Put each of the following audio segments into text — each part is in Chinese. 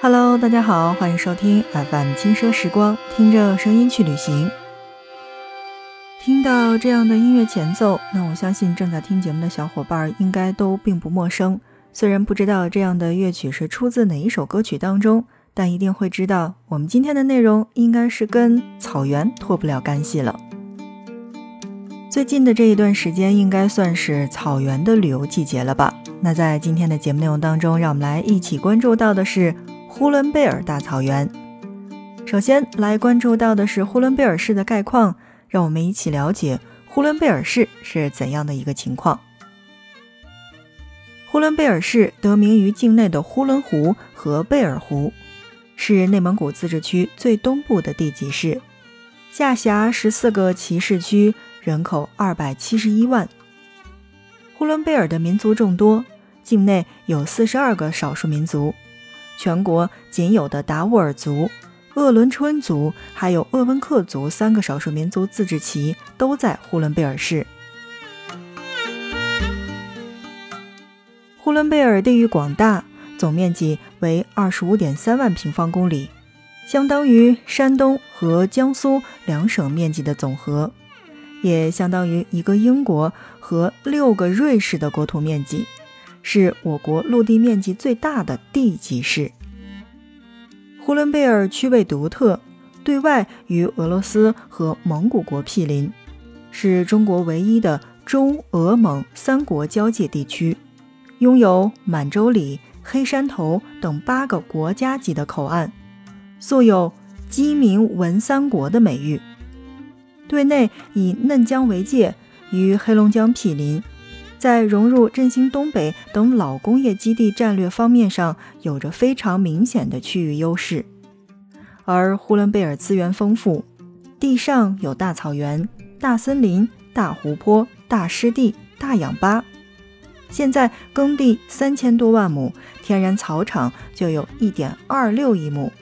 Hello，大家好，欢迎收听 FM 轻奢时光，听着声音去旅行。听到这样的音乐前奏，那我相信正在听节目的小伙伴应该都并不陌生。虽然不知道这样的乐曲是出自哪一首歌曲当中，但一定会知道我们今天的内容应该是跟草原脱不了干系了。最近的这一段时间应该算是草原的旅游季节了吧？那在今天的节目内容当中，让我们来一起关注到的是呼伦贝尔大草原。首先来关注到的是呼伦贝尔市的概况，让我们一起了解呼伦贝尔市是怎样的一个情况。呼伦贝尔市得名于境内的呼伦湖和贝尔湖，是内蒙古自治区最东部的地级市，下辖十四个旗市区。人口二百七十一万。呼伦贝尔的民族众多，境内有四十二个少数民族，全国仅有的达斡尔族、鄂伦春族还有鄂温克族三个少数民族自治旗都在呼伦贝尔市。呼伦贝尔地域广大，总面积为二十五点三万平方公里，相当于山东和江苏两省面积的总和。也相当于一个英国和六个瑞士的国土面积，是我国陆地面积最大的地级市。呼伦贝尔区位独特，对外与俄罗斯和蒙古国毗邻，是中国唯一的中俄蒙三国交界地区，拥有满洲里、黑山头等八个国家级的口岸，素有“鸡鸣文三国”的美誉。对内以嫩江为界，与黑龙江毗邻，在融入振兴东北等老工业基地战略方面上有着非常明显的区域优势。而呼伦贝尔资源丰富，地上有大草原、大森林、大湖泊、大湿地、大氧吧。现在耕地三千多万亩，天然草场就有一点二六亿亩。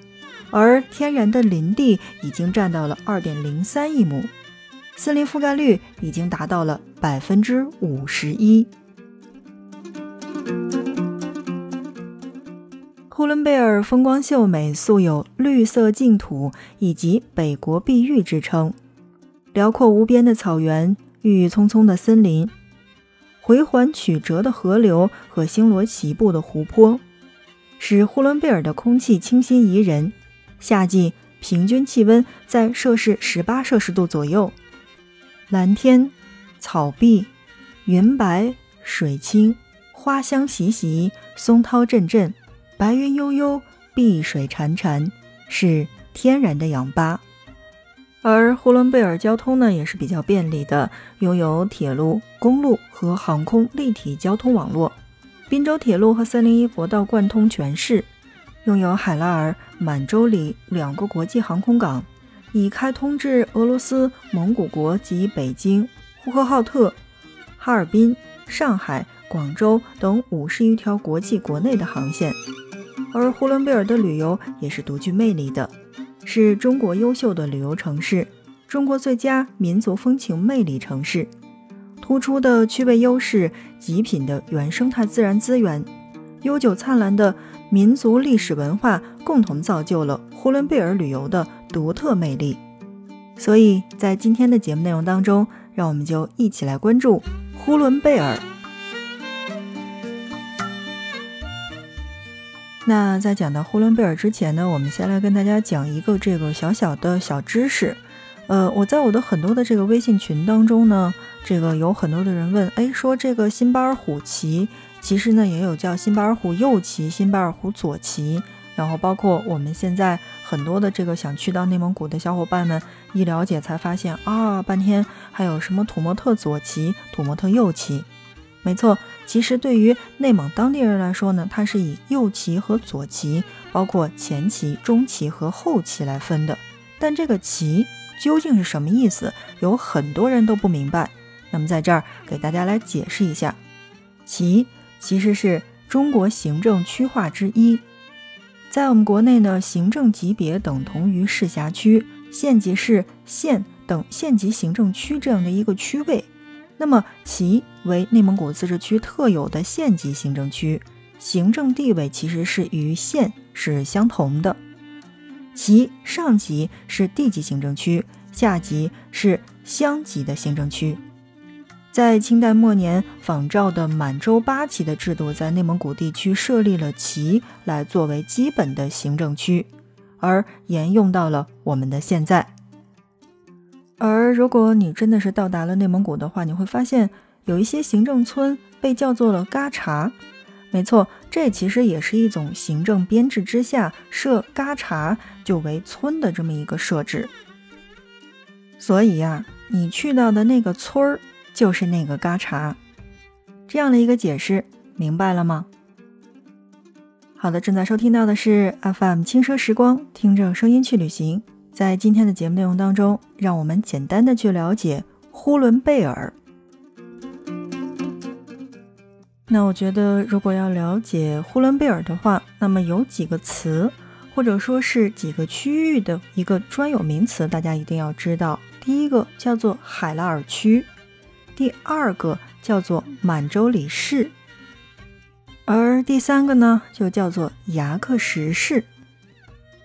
而天然的林地已经占到了二点零三亿亩，森林覆盖率已经达到了百分之五十一。呼伦贝尔风光秀美，素有“绿色净土”以及“北国碧玉”之称。辽阔无边的草原，郁郁葱葱的森林，回环曲折的河流和星罗棋布的湖泊，使呼伦贝尔的空气清新宜人。夏季平均气温在摄氏十八摄氏度左右，蓝天、草碧、云白、水清、花香习习、松涛阵阵、白云悠悠、碧水潺潺，是天然的氧吧。而呼伦贝尔交通呢也是比较便利的，拥有铁路、公路和航空立体交通网络，滨州铁路和三零一国道贯通全市。拥有海拉尔、满洲里两个国际航空港，已开通至俄罗斯、蒙古国及北京、呼和浩特、哈尔滨、上海、广州等五十余条国际国内的航线。而呼伦贝尔的旅游也是独具魅力的，是中国优秀的旅游城市，中国最佳民族风情魅力城市。突出的区位优势，极品的原生态自然资源，悠久灿烂的。民族历史文化共同造就了呼伦贝尔旅游的独特魅力，所以在今天的节目内容当中，让我们就一起来关注呼伦贝尔。那在讲到呼伦贝尔之前呢，我们先来跟大家讲一个这个小小的小知识。呃，我在我的很多的这个微信群当中呢，这个有很多的人问，哎，说这个辛巴尔虎旗。其实呢，也有叫辛巴尔虎右旗、辛巴尔虎左旗，然后包括我们现在很多的这个想去到内蒙古的小伙伴们一了解才发现啊，半天还有什么土默特左旗、土默特右旗。没错，其实对于内蒙当地人来说呢，它是以右旗和左旗，包括前旗、中旗和后旗来分的。但这个旗究竟是什么意思，有很多人都不明白。那么在这儿给大家来解释一下，旗。其实是中国行政区划之一，在我们国内呢，行政级别等同于市辖区、县级市、县等县级行政区这样的一个区位。那么，其为内蒙古自治区特有的县级行政区，行政地位其实是与县是相同的，其上级是地级行政区，下级是乡级的行政区。在清代末年仿照的满洲八旗的制度，在内蒙古地区设立了旗来作为基本的行政区，而沿用到了我们的现在。而如果你真的是到达了内蒙古的话，你会发现有一些行政村被叫做了嘎查。没错，这其实也是一种行政编制之下设嘎查就为村的这么一个设置。所以呀，你去到的那个村儿。就是那个嘎查，这样的一个解释，明白了吗？好的，正在收听到的是 FM 轻奢时光，听着声音去旅行。在今天的节目内容当中，让我们简单的去了解呼伦贝尔。那我觉得，如果要了解呼伦贝尔的话，那么有几个词，或者说是几个区域的一个专有名词，大家一定要知道。第一个叫做海拉尔区。第二个叫做满洲里市，而第三个呢就叫做牙克石市。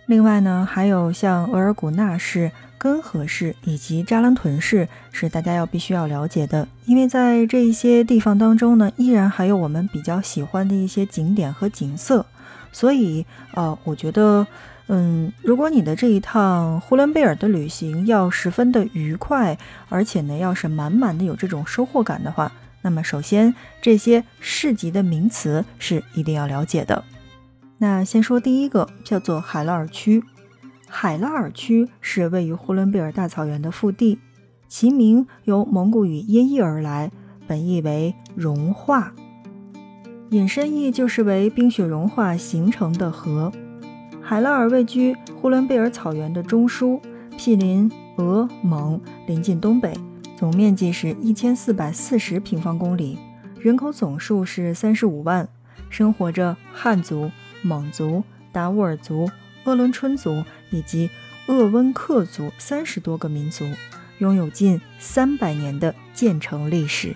另外呢，还有像额尔古纳市、根河市以及扎兰屯市，是大家要必须要了解的。因为在这一些地方当中呢，依然还有我们比较喜欢的一些景点和景色，所以呃，我觉得。嗯，如果你的这一趟呼伦贝尔的旅行要十分的愉快，而且呢，要是满满的有这种收获感的话，那么首先这些市级的名词是一定要了解的。那先说第一个，叫做海拉尔区。海拉尔区是位于呼伦贝尔大草原的腹地，其名由蒙古语音译而来，本意为融化，引申意就是为冰雪融化形成的河。海拉尔位居呼伦贝尔草原的中枢，毗邻俄蒙，临近东北，总面积是一千四百四十平方公里，人口总数是三十五万，生活着汉族、蒙族、达斡尔族、鄂伦春族以及鄂温克族三十多个民族，拥有近三百年的建成历史。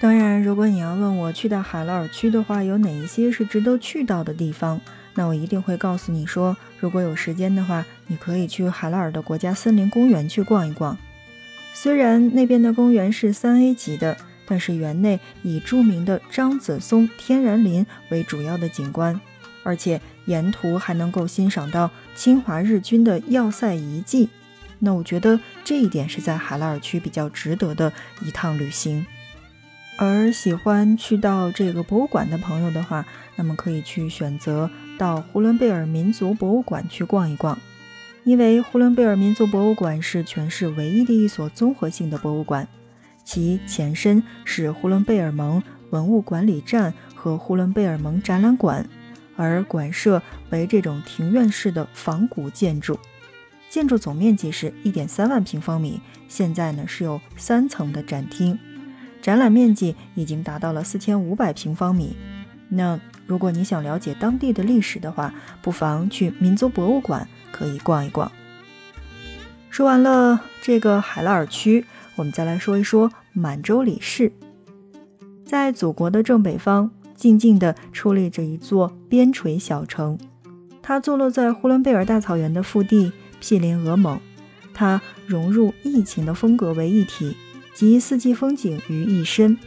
当然，如果你要问我去到海拉尔区的话，有哪一些是值得去到的地方？那我一定会告诉你说，如果有时间的话，你可以去海拉尔的国家森林公园去逛一逛。虽然那边的公园是三 A 级的，但是园内以著名的张子松天然林为主要的景观，而且沿途还能够欣赏到侵华日军的要塞遗迹。那我觉得这一点是在海拉尔区比较值得的一趟旅行。而喜欢去到这个博物馆的朋友的话，那么可以去选择。到呼伦贝尔民族博物馆去逛一逛，因为呼伦贝尔民族博物馆是全市唯一的一所综合性的博物馆，其前身是呼伦贝尔盟文物管理站和呼伦贝尔盟展览馆，而馆舍为这种庭院式的仿古建筑，建筑总面积是一点三万平方米，现在呢是有三层的展厅，展览面积已经达到了四千五百平方米，那。如果你想了解当地的历史的话，不妨去民族博物馆可以逛一逛。说完了这个海拉尔区，我们再来说一说满洲里市。在祖国的正北方，静静地矗立着一座边陲小城，它坐落在呼伦贝尔大草原的腹地，毗邻俄蒙。它融入异情的风格为一体，集四季风景于一身。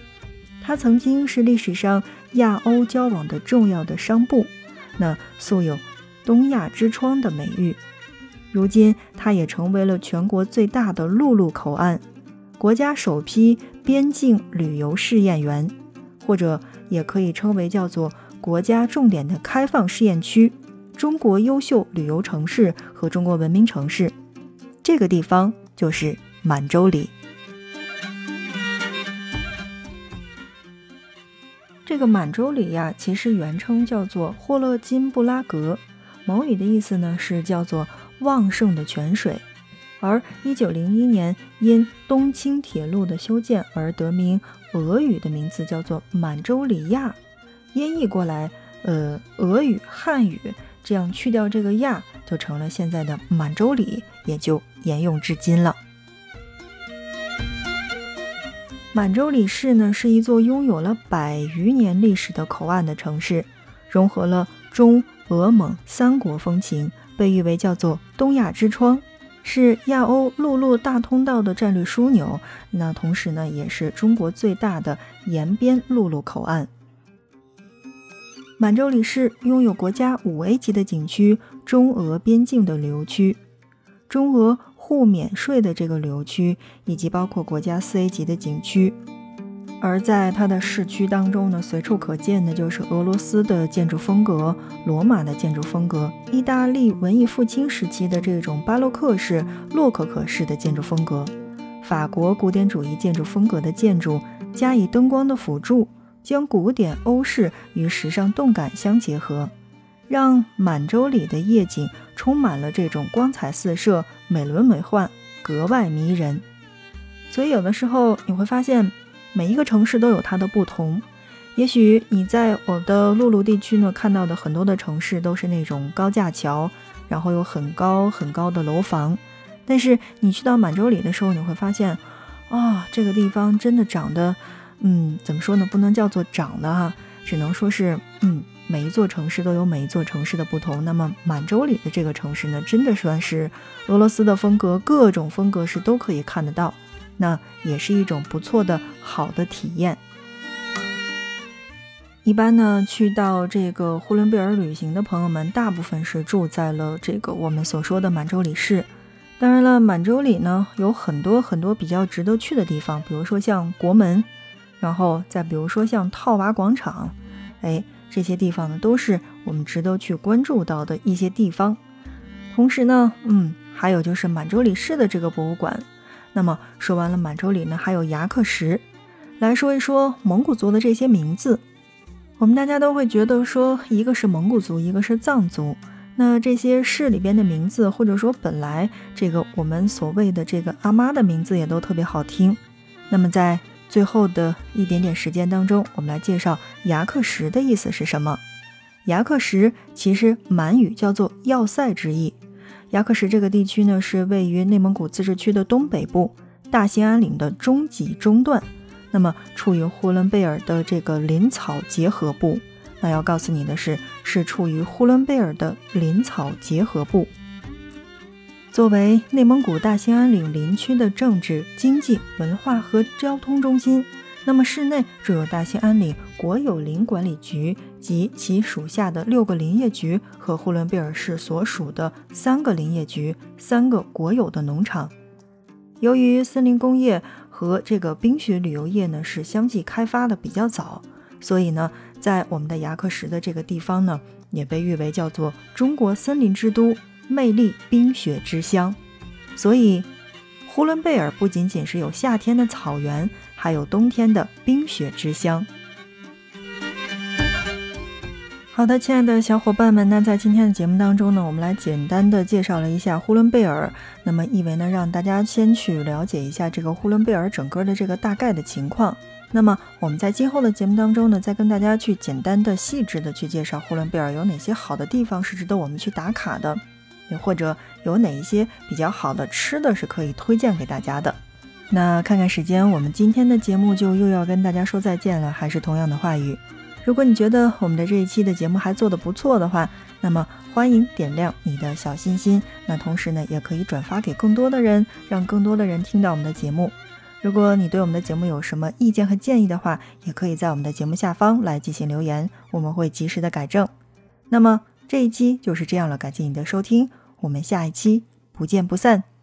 它曾经是历史上亚欧交往的重要的商埠，那素有“东亚之窗”的美誉。如今，它也成为了全国最大的陆路口岸，国家首批边境旅游试验园，或者也可以称为叫做国家重点的开放试验区、中国优秀旅游城市和中国文明城市。这个地方就是满洲里。这个满洲里呀，其实原称叫做霍勒金布拉格，蒙语的意思呢是叫做旺盛的泉水，而一九零一年因东清铁路的修建而得名，俄语的名字叫做满洲里亚，音译过来，呃，俄语汉语这样去掉这个亚，就成了现在的满洲里，也就沿用至今了。满洲里市呢，是一座拥有了百余年历史的口岸的城市，融合了中俄蒙三国风情，被誉为叫做东亚之窗，是亚欧陆路大通道的战略枢纽。那同时呢，也是中国最大的沿边陆路口岸。满洲里市拥有国家五 A 级的景区——中俄边境的旅游区，中俄互免税的这个旅游区，以及包括国家四 A 级的景区。而在它的市区当中呢，随处可见的就是俄罗斯的建筑风格、罗马的建筑风格、意大利文艺复兴时期的这种巴洛克式、洛可可式的建筑风格、法国古典主义建筑风格的建筑，加以灯光的辅助，将古典欧式与时尚动感相结合，让满洲里的夜景充满了这种光彩四射、美轮美奂，格外迷人。所以有的时候你会发现。每一个城市都有它的不同，也许你在我的陆路地区呢看到的很多的城市都是那种高架桥，然后有很高很高的楼房，但是你去到满洲里的时候，你会发现，啊，这个地方真的长得，嗯，怎么说呢？不能叫做长的哈，只能说是，嗯，每一座城市都有每一座城市的不同。那么满洲里的这个城市呢，真的算是俄罗斯的风格，各种风格是都可以看得到。那也是一种不错的好的体验。一般呢，去到这个呼伦贝尔旅行的朋友们，大部分是住在了这个我们所说的满洲里市。当然了，满洲里呢有很多很多比较值得去的地方，比如说像国门，然后再比如说像套娃广场，哎，这些地方呢都是我们值得去关注到的一些地方。同时呢，嗯，还有就是满洲里市的这个博物馆。那么说完了满洲里呢，还有牙克石，来说一说蒙古族的这些名字。我们大家都会觉得说，一个是蒙古族，一个是藏族。那这些市里边的名字，或者说本来这个我们所谓的这个阿妈的名字也都特别好听。那么在最后的一点点时间当中，我们来介绍牙克石的意思是什么。牙克石其实满语叫做要塞之意。牙克石这个地区呢，是位于内蒙古自治区的东北部，大兴安岭的中脊中段，那么处于呼伦贝尔的这个林草结合部。那要告诉你的是，是处于呼伦贝尔的林草结合部。作为内蒙古大兴安岭林区的政治、经济、文化和交通中心。那么市内设有大兴安岭国有林管理局及其属下的六个林业局和呼伦贝尔市所属的三个林业局、三个国有的农场。由于森林工业和这个冰雪旅游业呢是相继开发的比较早，所以呢，在我们的牙克石的这个地方呢，也被誉为叫做中国森林之都、魅力冰雪之乡。所以，呼伦贝尔不仅仅是有夏天的草原。还有冬天的冰雪之乡。好的，亲爱的小伙伴们，那在今天的节目当中呢，我们来简单的介绍了一下呼伦贝尔。那么，意为呢，让大家先去了解一下这个呼伦贝尔整个的这个大概的情况。那么，我们在今后的节目当中呢，再跟大家去简单的、细致的去介绍呼伦贝尔有哪些好的地方是值得我们去打卡的，又或者有哪一些比较好的吃的是可以推荐给大家的。那看看时间，我们今天的节目就又要跟大家说再见了。还是同样的话语，如果你觉得我们的这一期的节目还做得不错的话，那么欢迎点亮你的小心心。那同时呢，也可以转发给更多的人，让更多的人听到我们的节目。如果你对我们的节目有什么意见和建议的话，也可以在我们的节目下方来进行留言，我们会及时的改正。那么这一期就是这样了，感谢你的收听，我们下一期不见不散。